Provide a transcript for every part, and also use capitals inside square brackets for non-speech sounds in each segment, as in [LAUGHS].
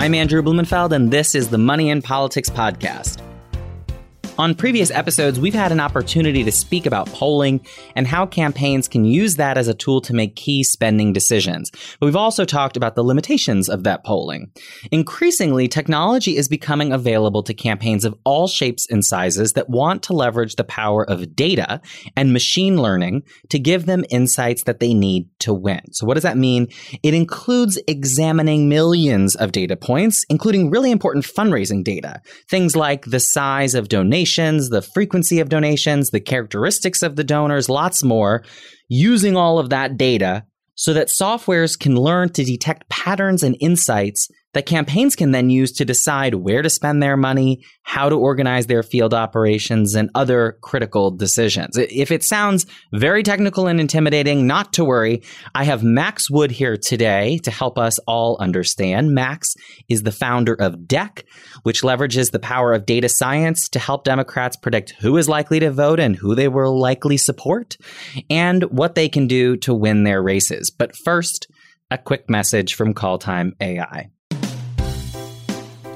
I'm Andrew Blumenfeld, and this is the Money in Politics Podcast. On previous episodes, we've had an opportunity to speak about polling and how campaigns can use that as a tool to make key spending decisions. But we've also talked about the limitations of that polling. Increasingly, technology is becoming available to campaigns of all shapes and sizes that want to leverage the power of data and machine learning to give them insights that they need to win. So what does that mean? It includes examining millions of data points, including really important fundraising data. Things like the size of donations donations, the frequency of donations, the characteristics of the donors, lots more, using all of that data so that softwares can learn to detect patterns and insights that campaigns can then use to decide where to spend their money, how to organize their field operations, and other critical decisions. If it sounds very technical and intimidating, not to worry. I have Max Wood here today to help us all understand. Max is the founder of Deck, which leverages the power of data science to help Democrats predict who is likely to vote and who they will likely support, and what they can do to win their races. But first, a quick message from Call Time AI.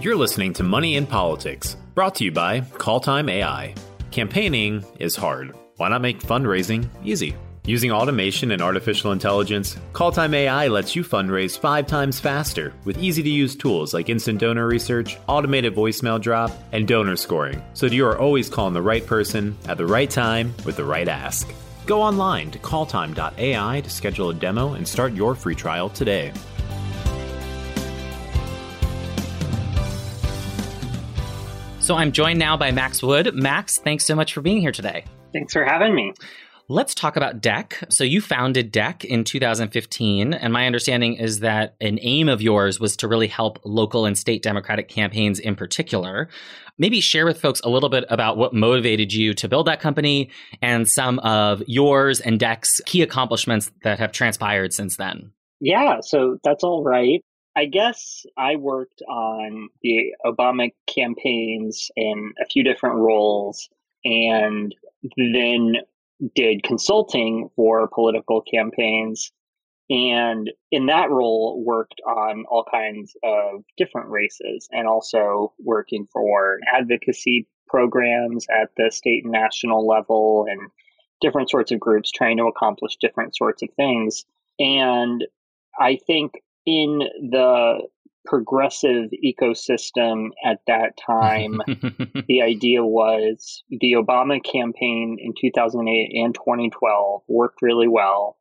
You're listening to Money in Politics, brought to you by Call Time AI. Campaigning is hard. Why not make fundraising easy? Using automation and artificial intelligence, Call Time AI lets you fundraise five times faster with easy to use tools like instant donor research, automated voicemail drop, and donor scoring, so that you are always calling the right person at the right time with the right ask. Go online to calltime.ai to schedule a demo and start your free trial today. So I'm joined now by Max Wood. Max, thanks so much for being here today. Thanks for having me. Let's talk about Deck. So you founded Deck in 2015, and my understanding is that an aim of yours was to really help local and state Democratic campaigns in particular. Maybe share with folks a little bit about what motivated you to build that company and some of yours and Deck's key accomplishments that have transpired since then. Yeah, so that's all right. I guess I worked on the Obama campaigns in a few different roles and then did consulting for political campaigns. And in that role, worked on all kinds of different races and also working for advocacy programs at the state and national level and different sorts of groups trying to accomplish different sorts of things. And I think in the progressive ecosystem at that time, [LAUGHS] the idea was the Obama campaign in 2008 and 2012 worked really well.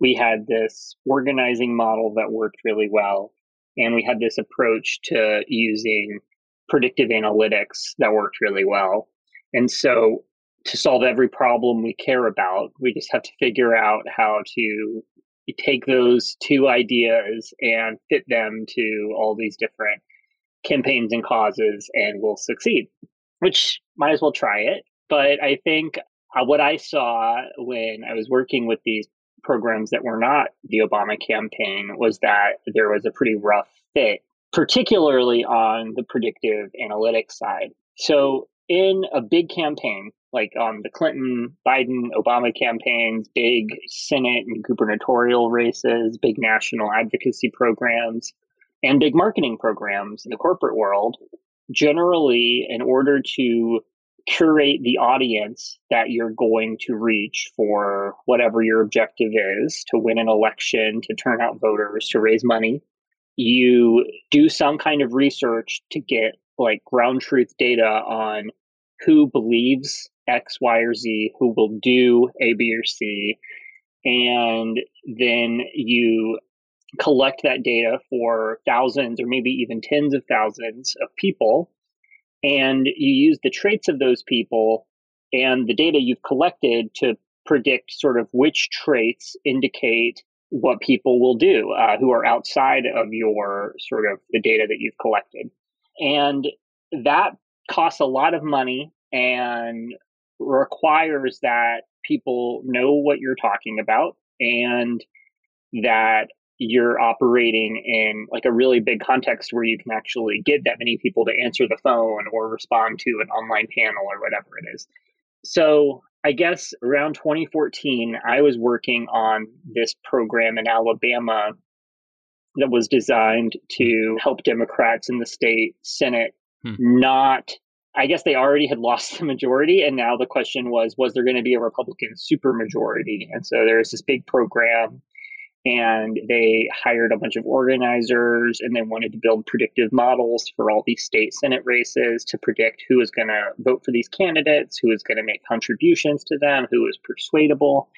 We had this organizing model that worked really well. And we had this approach to using predictive analytics that worked really well. And so to solve every problem we care about, we just have to figure out how to you take those two ideas and fit them to all these different campaigns and causes and we'll succeed which might as well try it. But i think uh, what i saw when i was working with these programs that were not the obama campaign was that there was a pretty rough fit particularly on the predictive analytics side. So in a big campaign like um, the Clinton, Biden, Obama campaigns, big Senate and gubernatorial races, big national advocacy programs, and big marketing programs in the corporate world. Generally, in order to curate the audience that you're going to reach for whatever your objective is to win an election, to turn out voters, to raise money, you do some kind of research to get like ground truth data on who believes X, Y, or Z who will do A, B, or C. And then you collect that data for thousands or maybe even tens of thousands of people. And you use the traits of those people and the data you've collected to predict sort of which traits indicate what people will do uh, who are outside of your sort of the data that you've collected. And that costs a lot of money and requires that people know what you're talking about and that you're operating in like a really big context where you can actually get that many people to answer the phone or respond to an online panel or whatever it is. So I guess around 2014, I was working on this program in Alabama that was designed to help Democrats in the state Senate hmm. not I guess they already had lost [LAUGHS] the majority, and now the question was, was there going to be a Republican supermajority? And so there's this big program, and they hired a bunch of organizers, and they wanted to build predictive models for all these state Senate races to predict who was going to vote for these candidates, who was going to make contributions to them, who was persuadable.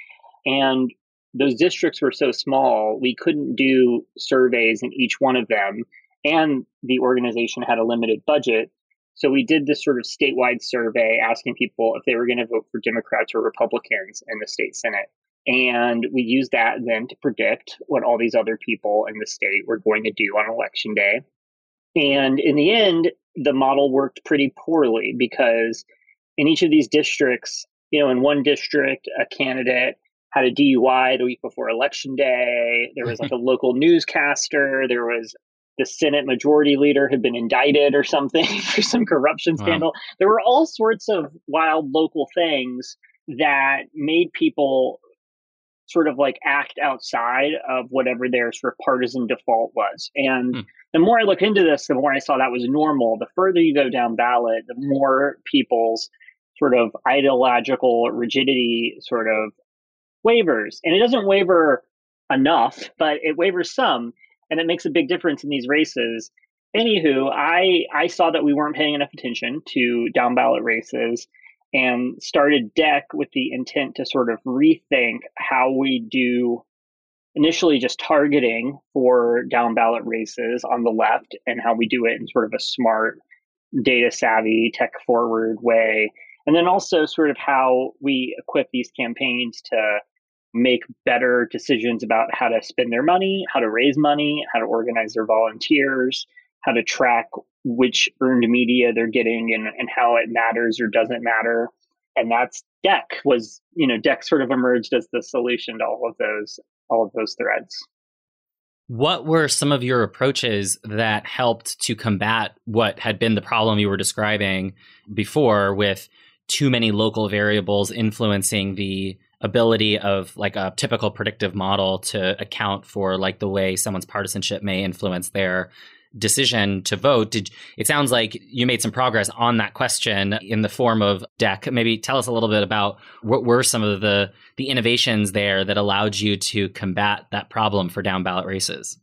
And those districts were so small, we couldn't do surveys in each one of them. And the organization had a limited budget. So we did this sort of statewide survey asking people if they were going to vote for Democrats or Republicans in the state Senate. And we used that then to predict what all these other people in the state were going to do on election day. And in the end, the model worked pretty poorly because in each of these districts, you know, in one district, a candidate had a DUI the week before election day. There was like a [LAUGHS] local newscaster. There was the Senate majority leader had been indicted or something [LAUGHS] for some corruption scandal. Wow. There were all sorts of wild local things that made people sort of like act outside of whatever their sort of partisan default was. And hmm. the more I look into this, the more I saw that was normal. The further you go down ballot, the more people's sort of ideological rigidity sort of wavers. And it doesn't waver enough, but it wavers some. And it makes a big difference in these races. Anywho, I, I saw that we weren't paying enough attention to down ballot races and started deck with the intent to sort of rethink how we do initially just targeting for down ballot races on the left and how we do it in sort of a smart, data savvy, tech forward way. And then also sort of how we equip these campaigns to make better decisions about how to spend their money, how to raise money, how to organize their volunteers, how to track which earned media they're getting and, and how it matters or doesn't matter. And that's Deck was, you know, Deck sort of emerged as the solution to all of those all of those threads. What were some of your approaches that helped to combat what had been the problem you were describing before with too many local variables influencing the ability of like a typical predictive model to account for like the way someone's partisanship may influence their decision to vote did it sounds like you made some progress on that question in the form of deck maybe tell us a little bit about what were some of the the innovations there that allowed you to combat that problem for down ballot races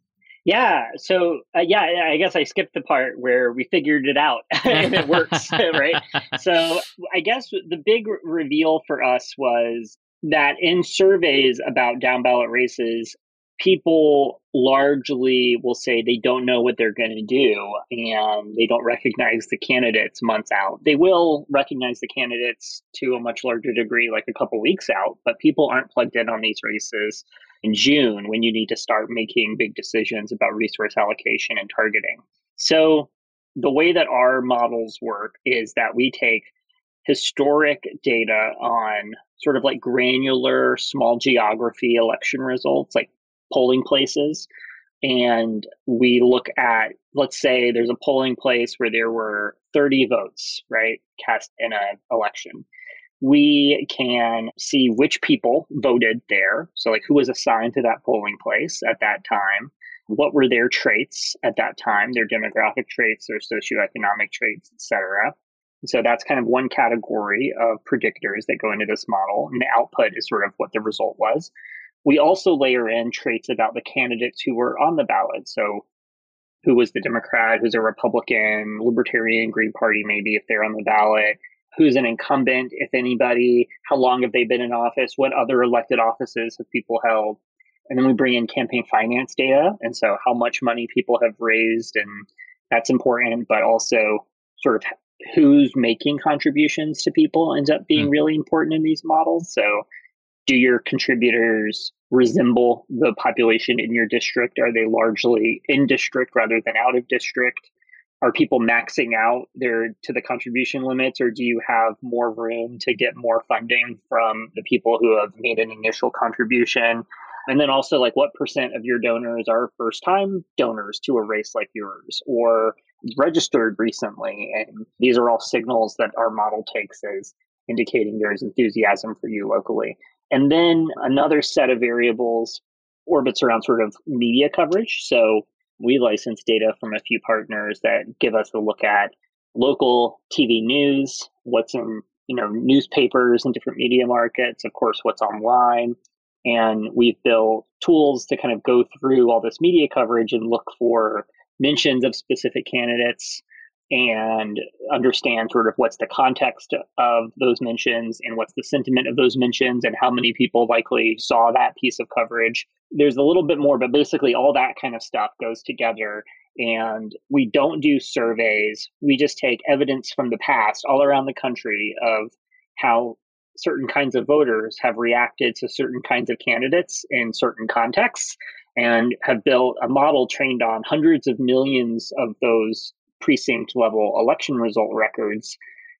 yeah. So, uh, yeah, I guess I skipped the part where we figured it out [LAUGHS] and it works, [LAUGHS] right? So, I guess the big reveal for us was that in surveys about down ballot races, people largely will say they don't know what they're going to do and they don't recognize the candidates months out. They will recognize the candidates to a much larger degree, like a couple weeks out, but people aren't plugged in on these races in June when you need to start making big decisions about resource allocation and targeting. So, the way that our models work is that we take historic data on sort of like granular small geography election results, like polling places. And we look at, let's say there's a polling place where there were 30 votes, right, cast in an election. We can see which people voted there. So, like, who was assigned to that polling place at that time? What were their traits at that time, their demographic traits, their socioeconomic traits, et cetera. So that's kind of one category of predictors that go into this model. And the output is sort of what the result was. We also layer in traits about the candidates who were on the ballot. So who was the Democrat, who's a Republican, Libertarian, Green Party, maybe if they're on the ballot, who's an incumbent, if anybody, how long have they been in office, what other elected offices have people held. And then we bring in campaign finance data. And so how much money people have raised, and that's important, but also sort of who's making contributions to people ends up being mm. really important in these models. So, do your contributors resemble the population in your district? Are they largely in district rather than out of district? Are people maxing out their to the contribution limits, or do you have more room to get more funding from the people who have made an initial contribution? And then also, like, what percent of your donors are first time donors to a race like yours, or registered recently. And these are all signals that our model takes as indicating there's enthusiasm for you locally. And then another set of variables orbits around sort of media coverage. So we license data from a few partners that give us a look at local TV news, what's in you know newspapers and different media markets, of course, what's online, and we've built tools to kind of go through all this media coverage and look for mentions of specific candidates and understand sort of what's the context of those mentions and what's the sentiment of those mentions and how many people likely saw that piece of coverage. There's a little bit more, but basically all that kind of stuff goes together. And we don't do surveys. We just take evidence from the past all around the country of how certain kinds of voters have reacted to certain kinds of candidates in certain contexts and have built a model trained on hundreds of millions of those precinct level election result records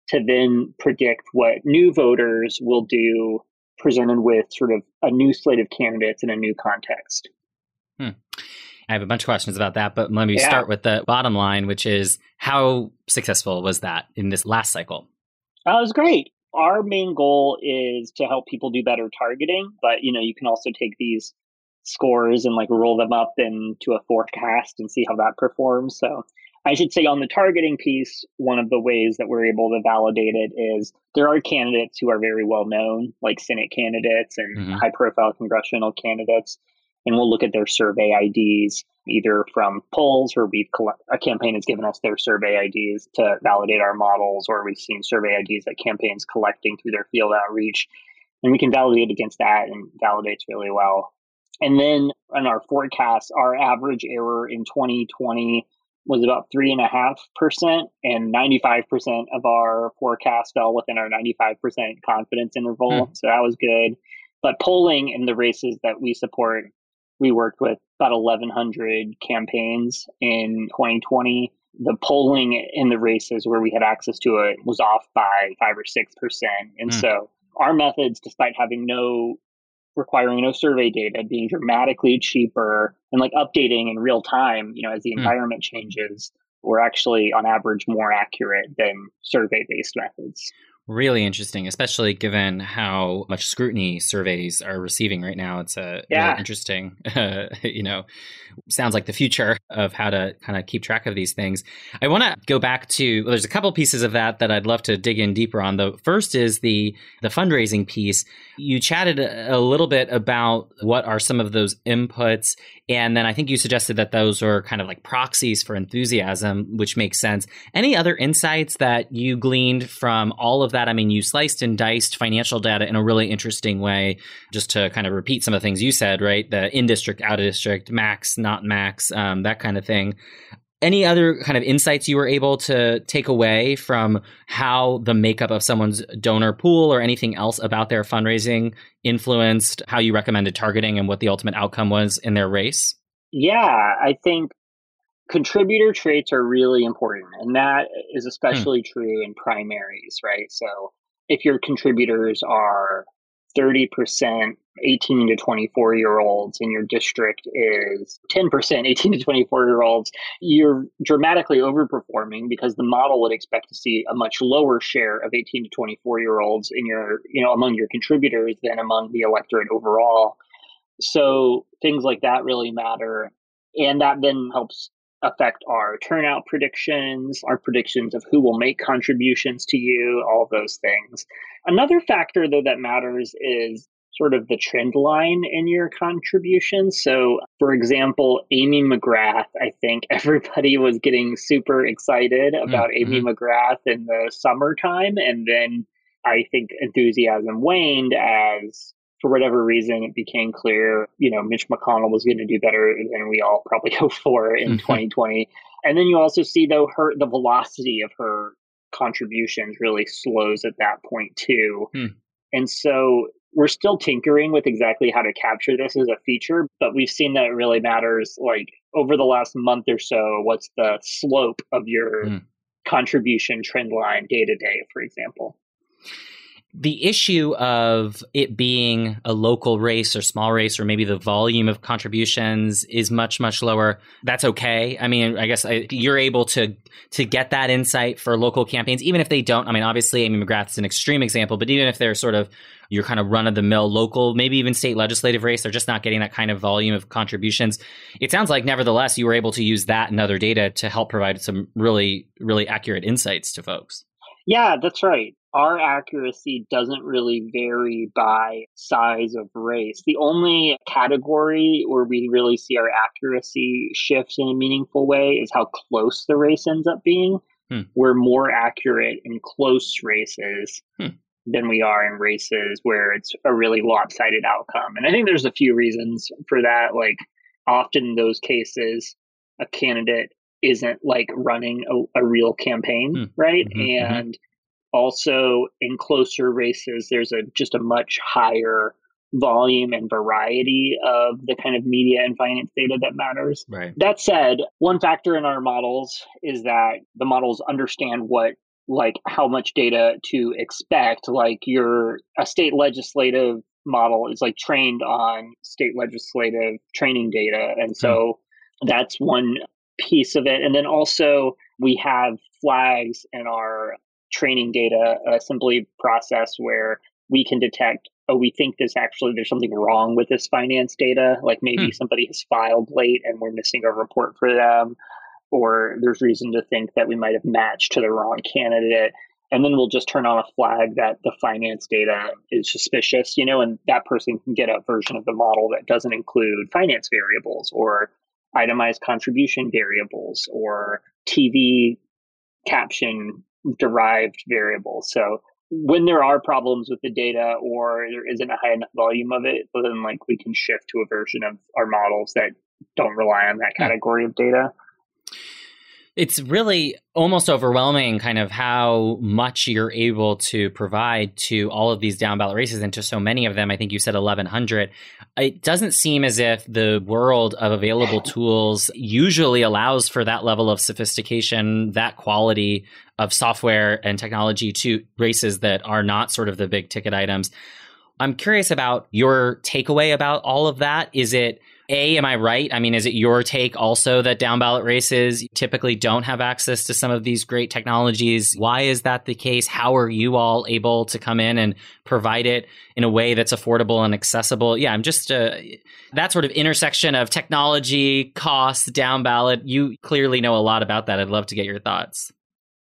to then predict what new voters will do presented with sort of a new slate of candidates in a new context. Hmm. I have a bunch of questions about that, but let me yeah. start with the bottom line, which is how successful was that in this last cycle? That was great. Our main goal is to help people do better targeting, but you know, you can also take these scores and like roll them up into a forecast and see how that performs. So I should say on the targeting piece, one of the ways that we're able to validate it is there are candidates who are very well known, like Senate candidates and mm-hmm. high profile congressional candidates. And we'll look at their survey IDs, either from polls or we've collect, a campaign has given us their survey IDs to validate our models, or we've seen survey IDs that campaigns collecting through their field outreach. And we can validate against that and validates really well. And then in our forecast, our average error in 2020 was about three and a half percent, and 95% of our forecast fell within our 95% confidence interval. Mm. So that was good. But polling in the races that we support, we worked with about 1,100 campaigns in 2020. The polling in the races where we had access to it was off by five or six percent. And mm. so our methods, despite having no requiring no survey data, being dramatically cheaper and like updating in real time, you know, as the mm. environment changes, we're actually on average more accurate than survey based methods. Really interesting, especially given how much scrutiny surveys are receiving right now. It's a yeah. really interesting, uh, [LAUGHS] you know, sounds like the future of how to kind of keep track of these things. I want to go back to well, there's a couple pieces of that that I'd love to dig in deeper on. The first is the the fundraising piece. You chatted a little bit about what are some of those inputs and then I think you suggested that those are kind of like proxies for enthusiasm, which makes sense. Any other insights that you gleaned from all of that? I mean, you sliced and diced financial data in a really interesting way, just to kind of repeat some of the things you said, right? The in district, out of district, max, not max, um, that kind of thing any other kind of insights you were able to take away from how the makeup of someone's donor pool or anything else about their fundraising influenced how you recommended targeting and what the ultimate outcome was in their race? Yeah, I think contributor traits are really important. And that is hmm. especially hmm. true in primaries, right? So if your contributors are 30% 18 to 24 year olds and your district is 10% [LAUGHS] 18 to 24 year olds, you're dramatically overperforming because the model would expect to see a much lower share of 18 to 24 year olds in your, you know, among your contributors than among the electorate overall. So things like that really matter. And that then helps affect our turnout predictions, our predictions of who will make contributions to you, all those things. Another factor, though, that matters is sort of the trend line in your contribution. So, for example, Amy McGrath, I think [LAUGHS] everybody was getting super excited about mm-hmm. Amy McGrath in the summertime. And then I think enthusiasm waned as for whatever reason, it became clear, you know, Mitch McConnell was going to do better than we all probably [LAUGHS] hope for in 2020. Mm-hmm. And then you also see, though, her the velocity of her contributions really slows at that point too. Hmm. And so we're still tinkering with exactly how to capture this as a feature, but we've seen that it really matters. Like over the last month or so, what's the slope of your hmm. contribution trend line day to day, for example? The issue of it being a local race or small race, or maybe the volume of contributions is much much lower. That's okay. I mean, I guess I, you're able to to get that insight for local campaigns, even if they don't. I mean, obviously, Amy McGrath's an extreme example, but even if they're sort of your kind of run of the mill local, maybe even state legislative race, they're just not getting that kind of volume of contributions. It sounds like, nevertheless, you were able to use that and other data to help provide some really really accurate insights to folks. Yeah, that's right our accuracy doesn't really vary by size of race. The only category where we really see our accuracy shift in a meaningful way is how close the race ends up being. Hmm. We're more accurate in close races hmm. than we are in races where it's a really lopsided outcome. And I think there's a few reasons for that. Like, often in those cases, a candidate isn't like running a, a real campaign, hmm. right? Mm-hmm, mm-hmm. and mm-hmm also in closer races there's a just a much higher volume and variety of the kind of media and finance data that matters. Right. That said, one factor in our models is that the models understand what like how much data to expect like your a state legislative model is like trained on state legislative training data and so hmm. that's one piece of it. And then also we have flags in our training data simply process where we can detect oh we think this actually there's something wrong with this finance data. Like maybe hmm. somebody has filed late and we're missing a report for them or there's reason to think that we might have matched to the wrong candidate. And then we'll just turn on a flag that the finance data is suspicious you know and that person can get a version of the model that doesn't include finance variables or itemized contribution variables or tv caption derived variables. So when there are problems with the data or there isn't a high enough volume of it, then like we can shift to a version of our models that don't rely on that category of data it's really almost overwhelming kind of how much you're able to provide to all of these down ballot races and to so many of them. I think you said 1100. It doesn't seem as if the world of available [LAUGHS] tools usually allows for that level of sophistication, that quality of software and technology to races that are not sort of the big ticket items. I'm curious about your takeaway about all of that. Is it a, am I right? I mean, is it your take also that down ballot races typically don't have access to some of these great technologies? Why is that the case? How are you all able to come in and provide it in a way that's affordable and accessible? Yeah, I'm just uh, that sort of intersection of technology, cost, down ballot. You clearly know a lot about that. I'd love to get your thoughts.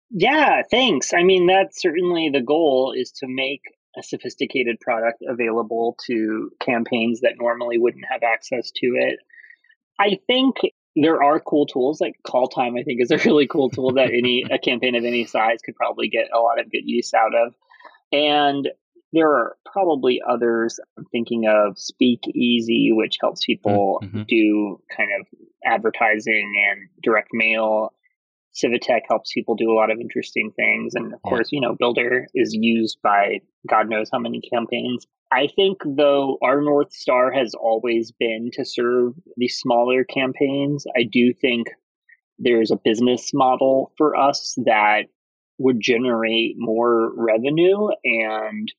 Yeah, thanks. I mean, that's certainly the goal is to make a sophisticated product available to campaigns that normally wouldn't have access to it. I think there are cool tools like call time i think is a [LAUGHS] really cool tool that any a campaign of any size could probably get a lot of good use out of and there are probably others i'm thinking of speak easy which helps people mm-hmm. do kind of advertising and direct mail Civitech helps people do a lot of interesting things. And of yeah. course, you know, Builder is used by God knows how many campaigns. I think, though, our North Star has always been to serve the smaller campaigns. I do think there's a business model for us that would generate more revenue and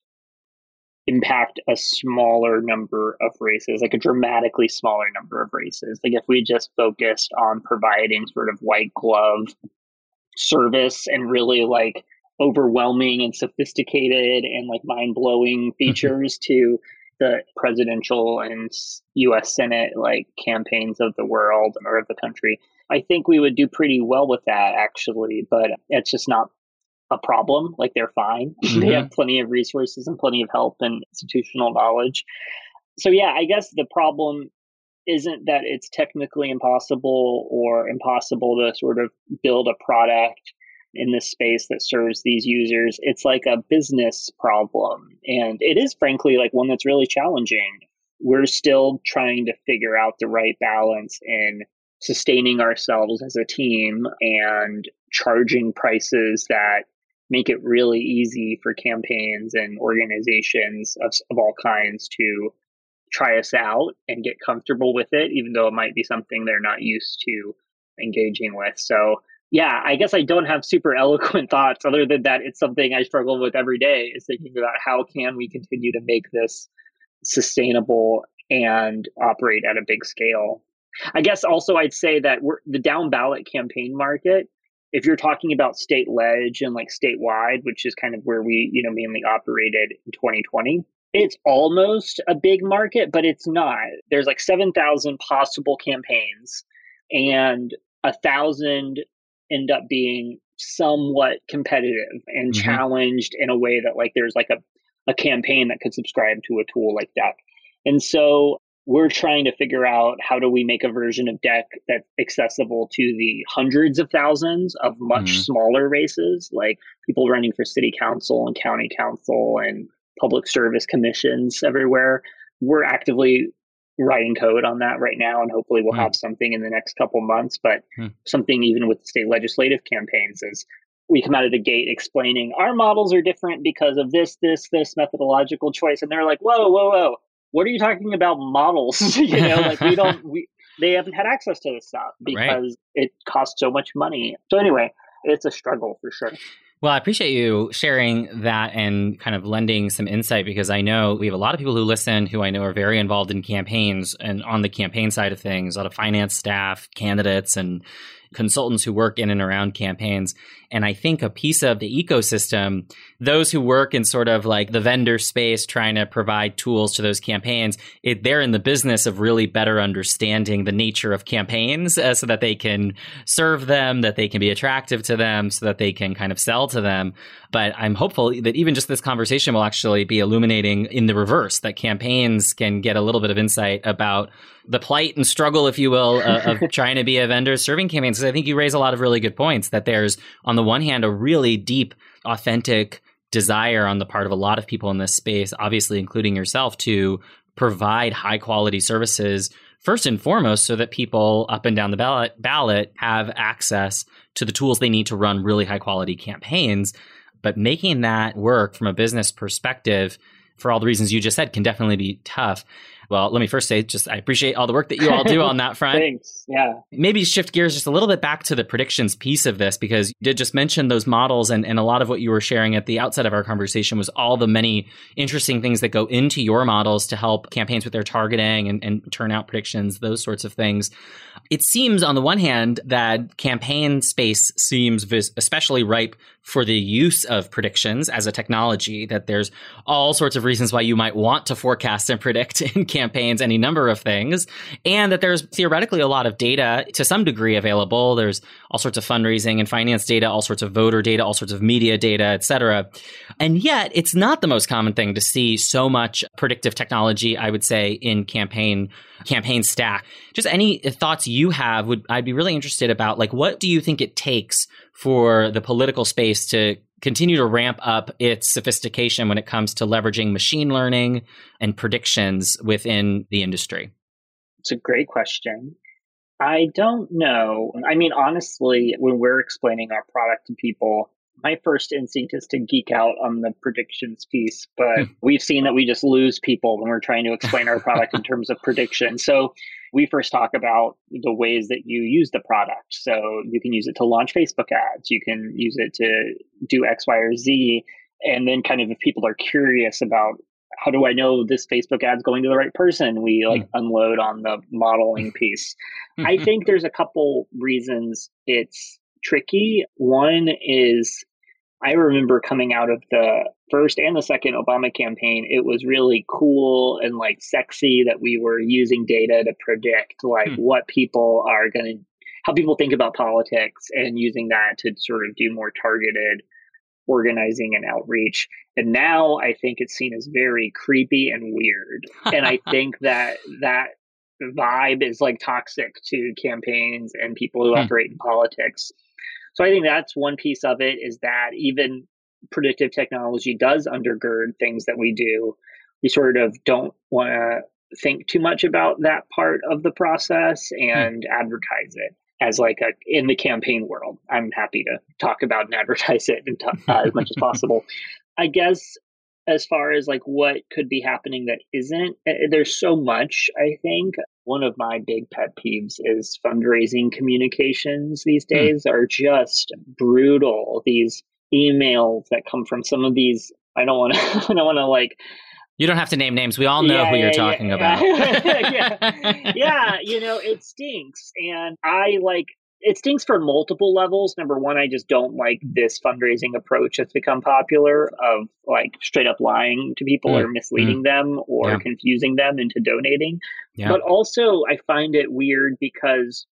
impact a smaller number of races, like a dramatically smaller number of races. Like if we just focused on providing sort of white glove service and really like overwhelming and sophisticated and like mind blowing mm-hmm. features to the presidential and US Senate like campaigns of the world or of the country. I think we would do pretty well with that actually, but it's just not a problem. Like they're fine. [LAUGHS] Mm-hmm. they have plenty of resources and plenty of help and institutional knowledge. So yeah, I guess the problem isn't that it's technically impossible or impossible to sort of build a product in this space that serves these users. It's like a business problem. And it is frankly like one that's really challenging. We're still trying to figure out the right balance in sustaining ourselves as a team and charging prices that make it really easy for campaigns and organizations of, of all kinds to try us out and get comfortable with it, even though it might be something they're not used to engaging with. So yeah, I guess I don't have super [LAUGHS] eloquent thoughts other than that it's something I struggle with every day is thinking about how can we continue to make this sustainable and operate at a big scale. I guess also I'd say that we're the down ballot campaign market if you're talking about state ledge and like statewide, which is kind of where we, you know, mainly operated in 2020, it's almost a big market, but it's not. There's like 7,000 possible campaigns and a thousand end up being somewhat competitive and mm-hmm. challenged in a way that like there's like a, a campaign that could subscribe to a tool like that. And so we're trying to figure out how do we make a version of deck that's accessible to the hundreds of thousands of much mm-hmm. smaller races like people running for city council and county council and public service commissions everywhere we're actively writing code on that right now and hopefully we'll mm-hmm. have something in the next couple months but mm-hmm. something even with the state legislative campaigns is we come out of the gate explaining our models are different because of this this this methodological choice and they're like whoa whoa whoa what are you talking about models? [LAUGHS] you know, like we don't, [LAUGHS] we, they haven't had access to this stuff because right. it costs so much money. So anyway, it's a struggle for sure. Well, I appreciate you sharing that and kind of lending some insight because I know we have a lot of people who listen who I know are very involved in campaigns and on the campaign side of things, a lot of finance staff, candidates, and consultants who work in and around campaigns. And I think a piece of the ecosystem, those who work in sort of like the vendor space, trying to provide tools to those campaigns, it, they're in the business of really better understanding the nature of campaigns uh, so that they can serve them, that they can be attractive to them, so that they can kind of sell to them. But I'm hopeful that even just this conversation will actually be illuminating in the reverse, that campaigns can get a little bit of insight about the plight and struggle, if you will, uh, of [LAUGHS] trying to be a vendor serving campaigns. Because I think you raise a lot of really good points that there's, on the one hand, a really deep, authentic desire on the part of a lot of people in this space, obviously including yourself, to provide high quality services first and foremost so that people up and down the ballot ballot have access to the tools they need to run really high quality campaigns but making that work from a business perspective for all the reasons you just said can definitely be tough well, let me first say, just I appreciate all the work that you all do on that [LAUGHS] front. Thanks. Yeah. Maybe shift gears just a little bit back to the predictions piece of this, because you did just mention those models, and, and a lot of what you were sharing at the outset of our conversation was all the many interesting things that go into your models to help campaigns with their targeting and, and turnout predictions, those sorts of things. It seems, on the one hand, that campaign space seems especially ripe for the use of predictions as a technology, that there's all sorts of reasons why you might want to forecast and [LAUGHS] predict in campaigns any number of things, and that there's theoretically a lot of data to some degree available. There's all sorts of fundraising and finance data, all sorts of voter data, all sorts of media data, et cetera. And yet, it's not the most common thing to see so much predictive technology, I would say, in campaign campaign stack. Just any thoughts you have would I'd be really interested about like what do you think it takes for the political space to continue to ramp up its sophistication when it comes to leveraging machine learning and predictions within the industry? It's a great question. I don't know. I mean, honestly, when we're explaining our product to people, my first instinct is to geek out on the predictions piece, but hmm. we've seen that we just lose people when we're trying to explain our product in [LAUGHS] terms of prediction. So we first talk about the ways that you use the product. So you can use it to launch Facebook ads, you can use it to do X, Y, or Z. And then kind of if people are curious about how do I know this Facebook ad's going to the right person, we like mm. unload on the modeling [LAUGHS] piece. I think there's a couple reasons it's tricky. One is I remember coming out of the first and the second Obama campaign, it was really cool and like sexy that we were using data to predict like hmm. what people are going to, how people think about politics and using that to sort of do more targeted organizing and outreach. And now I think it's seen as very creepy and weird. and I [LAUGHS] think that that vibe is like toxic to campaigns and people who hmm. operate in politics. So I think that's one piece of it is that even predictive technology does undergird things that we do. We sort of don't want to think too much about that part of the process hmm. and hmm. advertise it as like a in the campaign world. I'm happy to talk about and advertise it and talk, uh, as much as [LAUGHS] possible. I guess as far as like what could be happening that isn't, eh, there's so much. I think one of my big pet peeves is fundraising communications these hmm. days are just brutal. These emails that come from some of these I don't want to [LAUGHS] I don't want to like you don't have to name names. We all know yeah, who you're yeah, talking yeah. [LAUGHS] about. yeah. [LAUGHS] yeah, you know, it stinks. And I like it stinks for multiple levels. Number one, I just don't like this fundraising approach that's become popular of like straight up lying to people mm. or misleading mm. them or yeah. confusing them into donating. Yeah. But also, I find it weird because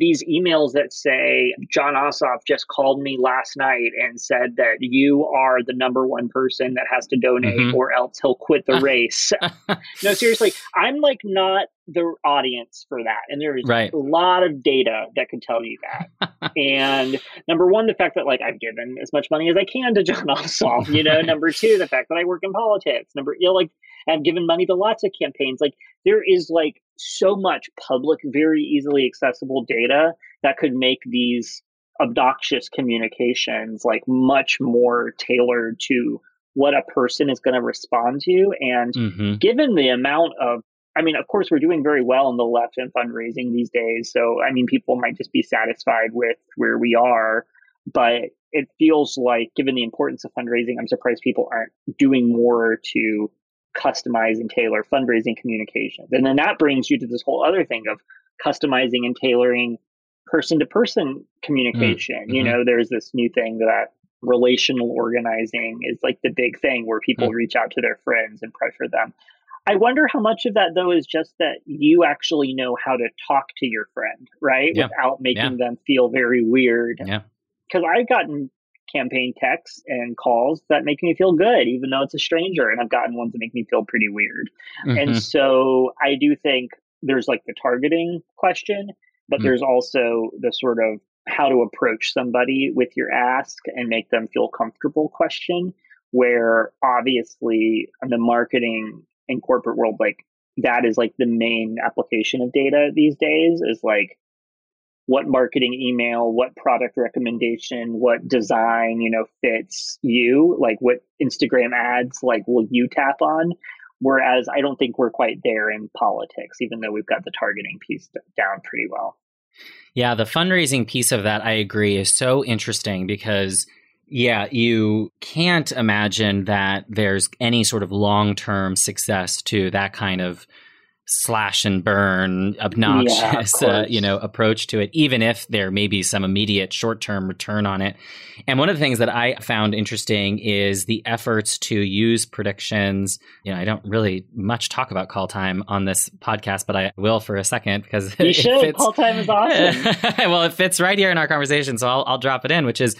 these emails that say Jon Ossoff just called me last night and said that you are the number one person that has to donate mm-hmm. or else he'll quit the [LAUGHS] race. [LAUGHS] no, seriously, I'm like not the audience for that. And there's right. a lot of data that could tell you that. and number one, the fact that like I've given as much money as I can to Jon Ossoff, you know, [LAUGHS] number two, the fact that I work in politics, number, you know, like I've given money to lots of campaigns. Like there is like so much public, very easily accessible data that could make these obnoxious communications like much more tailored to what a person is going to respond to. And mm-hmm. given the amount of I mean, of course, we're doing very well on the left in fundraising these days. So, I mean, people might just be satisfied with where we are. But it feels like, given the importance of fundraising, I'm surprised people aren't doing more to customize and tailor fundraising communications. And then that brings you to this whole other thing of customizing and tailoring person to person communication. Mm-hmm. You know, there's this new thing that relational organizing is like the big thing where people mm-hmm. reach out to their friends and pressure them. I wonder how much of that though is just that you actually know how to talk to your friend, right? Yeah. Without making yeah. them feel very weird. Yeah. Cuz I've gotten campaign texts and calls that make me feel good, even though it's a stranger. And I've gotten ones that make me feel pretty weird. Mm-hmm. And so I do think there's like the targeting question, but mm-hmm. there's also the sort of how to approach somebody with your ask and make them feel comfortable question, where obviously in the marketing and corporate world, like that is like the main application of data these days is like what marketing email, what product recommendation, what design, you know, fits you, like what Instagram ads, like will you tap on? Whereas I don't think we're quite there in politics, even though we've got the targeting piece down pretty well. Yeah, the fundraising piece of that, I agree, is so interesting because, yeah, you can't imagine that there's any sort of long term success to that kind of slash and burn, obnoxious, yeah, uh, you know, approach to it, even if there may be some immediate short term return on it. And one of the things that I found interesting is the efforts to use predictions. You know, I don't really much talk about call time on this podcast, but I will for a second because you [LAUGHS] should. Fits, call time is awesome. [LAUGHS] well, it fits right here in our conversation, so I'll, I'll drop it in, which is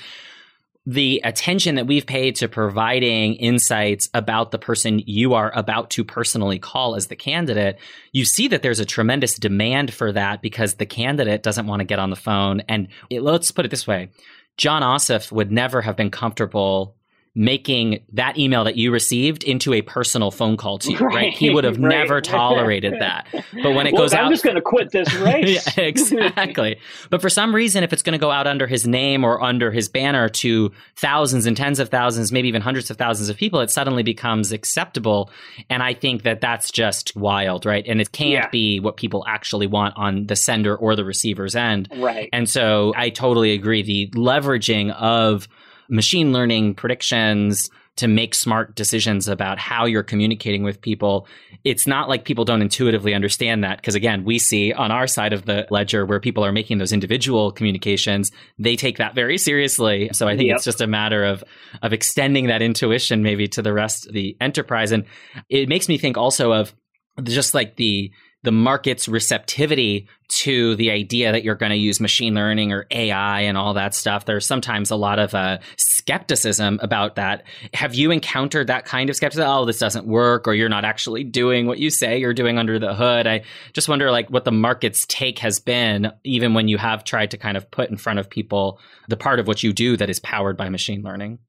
the attention that we've paid to providing insights about the person you are about to personally call as the candidate, you see that there's a tremendous demand for that because the candidate doesn't want to get on the phone. And it, let's put it this way Jon Ossoff would never have been comfortable making that email that you received into a personal phone call to you, right? right? He would have right. never tolerated that. But when it [LAUGHS] well, goes I'm out, I'm just going to quit this race. [LAUGHS] yeah, exactly. but for some reason, if it's going to go out under his name or under his banner to thousands and tens of thousands, maybe even hundreds of thousands of people, it suddenly becomes acceptable. And I think that that's just wild, right? And it can't yeah. be what people actually want on the sender or the receiver's end. Right. And so I totally agree. The leveraging of machine learning predictions to make smart decisions about how you're communicating with people. It's not like people don't intuitively understand that because again, we see on our side of the ledger where people are making those individual communications, they take that very seriously. So I think yep. it's just a matter of of extending that intuition maybe to the rest of the enterprise and it makes me think also of just like the the market's receptivity to the idea that you're going to use machine learning or AI and all that stuff. There's sometimes a lot of uh, skepticism about that. Have you encountered that kind of skepticism? Oh, this doesn't work, or you're not actually doing what you say you're doing under the hood. I just wonder, like, what the market's take has been, even when you have tried to kind of put in front of people the part of what you do that is powered by machine learning.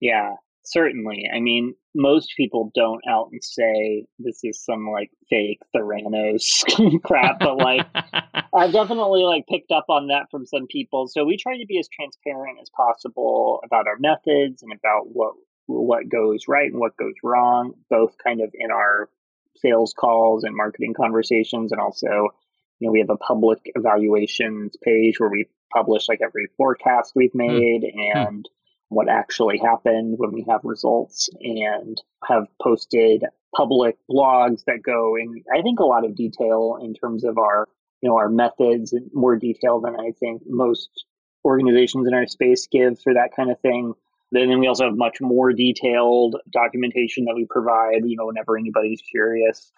Yeah, certainly. I mean, most people don't out and say this is some like fake Theranos [LAUGHS] crap, but like [LAUGHS] I've definitely like picked up on that from some people. So we try to be as transparent as possible about our methods and about what what goes right and what goes wrong, both kind of in our sales calls and marketing conversations. And also, you know, we have a public evaluations page where we publish like every forecast we've hmm. made mm. and what actually happened when we have results and have posted public blogs that go in I think a lot of detail in terms of our you know our methods more detail than I think most organizations in our space give for that kind of thing. And Then we also have much more detailed documentation that we provide, you know, whenever anybody's curious.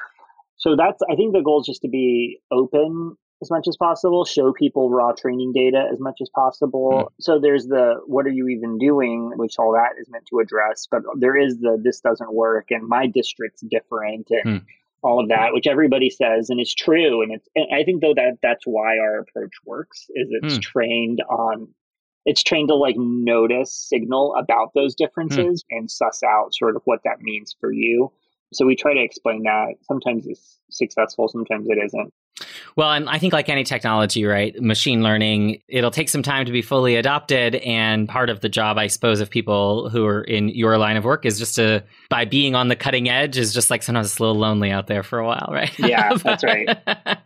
So that's I think the goal is just to be open as much as possible, show people raw training data as much as possible. Mm. So there's the what are you even doing, which all that is meant to address. But there is the this doesn't work and my district's different and mm. all of that, which everybody says and it's true. And it's and I think though that that's why our approach works is it's mm. trained on it's trained to like notice signal about those differences and suss out sort of what that means for you. So we try to explain that. Sometimes it's successful, sometimes it isn't. Well, and I think like any technology, right? Machine learning, it'll take some time to be fully adopted. And part of the job, I suppose, of people who are in your line of work is just to, by being on the cutting edge, is just like sometimes it's a little lonely out there for a while, right? Yeah, [LAUGHS] that's right.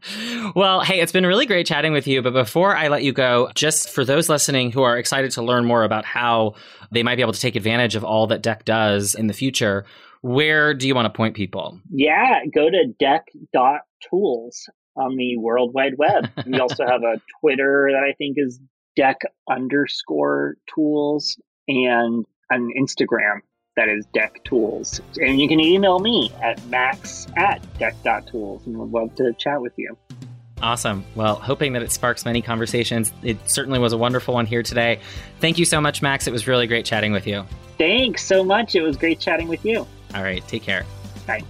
[LAUGHS] well, hey, it's been really great chatting with you. But before I let you go, just for those listening who are excited to learn more about how they might be able to take advantage of all that Deck does in the future, where do you want to point people? Yeah, go to deck.tools on the World Wide Web. [LAUGHS] we also have a Twitter that I think is deck underscore tools and an Instagram that is deck tools. And you can email me at max at deck.tools and we'd love to chat with you. Awesome. Well, hoping that it sparks many conversations. It certainly was a wonderful one here today. Thank you so much, Max. It was really great chatting with you. Thanks so much. It was great chatting with you. All right. Take care. Bye.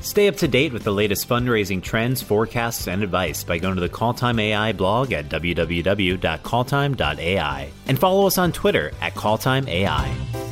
Stay up to date with the latest fundraising trends, forecasts, and advice by going to the Calltime AI blog at www.calltime.ai and follow us on Twitter at CalltimeAI.